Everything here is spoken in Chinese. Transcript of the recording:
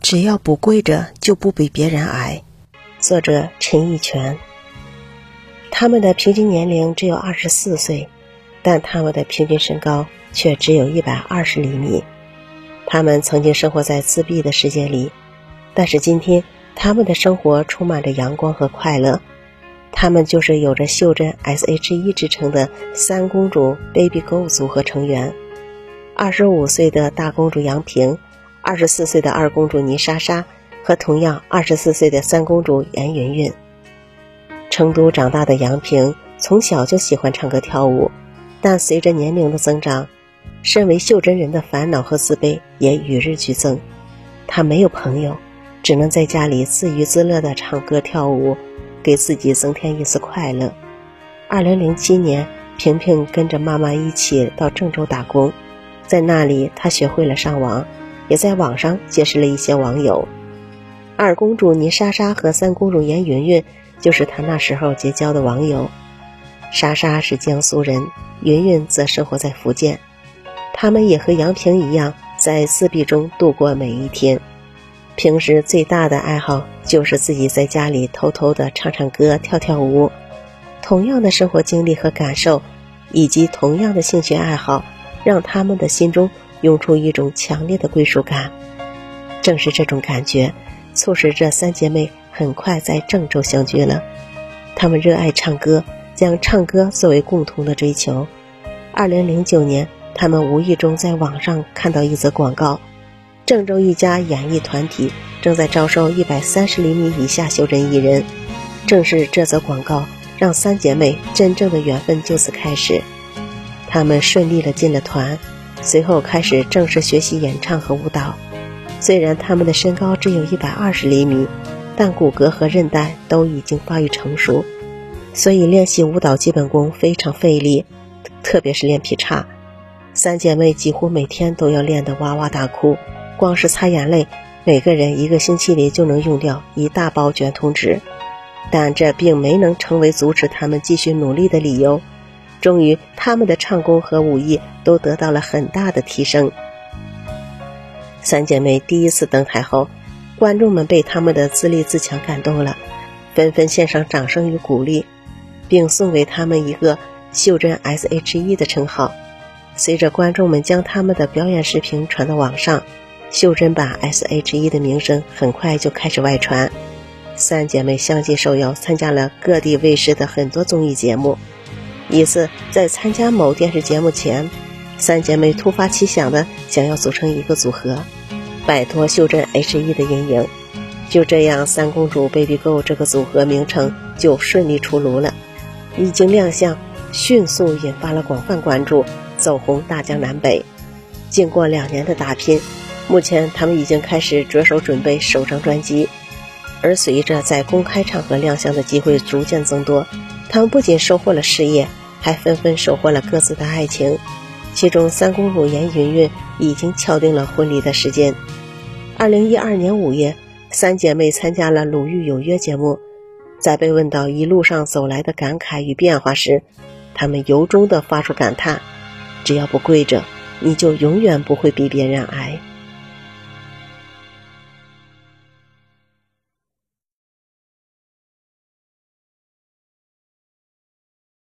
只要不跪着，就不比别人矮。作者陈奕全。他们的平均年龄只有二十四岁，但他们的平均身高却只有一百二十厘米。他们曾经生活在自闭的世界里，但是今天他们的生活充满着阳光和快乐。他们就是有着袖珍 S.H.E 之称的三公主 Baby Go 组合成员。二十五岁的大公主杨平。二十四岁的二公主倪莎莎和同样二十四岁的三公主严云云。成都长大的杨平从小就喜欢唱歌跳舞，但随着年龄的增长，身为袖珍人的烦恼和自卑也与日俱增。她没有朋友，只能在家里自娱自乐地唱歌跳舞，给自己增添一丝快乐。二零零七年，平平跟着妈妈一起到郑州打工，在那里她学会了上网。也在网上结识了一些网友，二公主倪莎莎和三公主严云云就是她那时候结交的网友。莎莎是江苏人，云云则生活在福建。他们也和杨平一样，在自闭中度过每一天。平时最大的爱好就是自己在家里偷偷的唱唱歌、跳跳舞。同样的生活经历和感受，以及同样的兴趣爱好，让他们的心中。涌出一种强烈的归属感，正是这种感觉，促使这三姐妹很快在郑州相聚了。她们热爱唱歌，将唱歌作为共同的追求。二零零九年，她们无意中在网上看到一则广告：郑州一家演艺团体正在招收一百三十厘米以下袖珍艺人。正是这则广告，让三姐妹真正的缘分就此开始。她们顺利的进了团。随后开始正式学习演唱和舞蹈。虽然他们的身高只有一百二十厘米，但骨骼和韧带都已经发育成熟，所以练习舞蹈基本功非常费力，特别是练劈叉。三姐妹几乎每天都要练得哇哇大哭，光是擦眼泪，每个人一个星期里就能用掉一大包卷筒纸。但这并没能成为阻止他们继续努力的理由。终于，他们的唱功和武艺都得到了很大的提升。三姐妹第一次登台后，观众们被他们的自立自强感动了，纷纷献上掌声与鼓励，并送给他们一个“袖珍 S.H.E” 的称号。随着观众们将他们的表演视频传到网上，袖珍版 S.H.E 的名声很快就开始外传。三姐妹相继受邀参加了各地卫视的很多综艺节目。一次在参加某电视节目前，三姐妹突发奇想的想要组成一个组合，摆脱袖珍 H.E 的阴影。就这样，三公主 Baby Go 这个组合名称就顺利出炉了。一经亮相，迅速引发了广泛关注，走红大江南北。经过两年的打拼，目前他们已经开始着手准备首张专辑。而随着在公开场合亮相的机会逐渐增多，他们不仅收获了事业。还纷纷收获了各自的爱情，其中三公主严云云已经敲定了婚礼的时间。二零一二年五月，三姐妹参加了《鲁豫有约》节目，在被问到一路上走来的感慨与变化时，她们由衷地发出感叹：“只要不跪着，你就永远不会比别人矮。”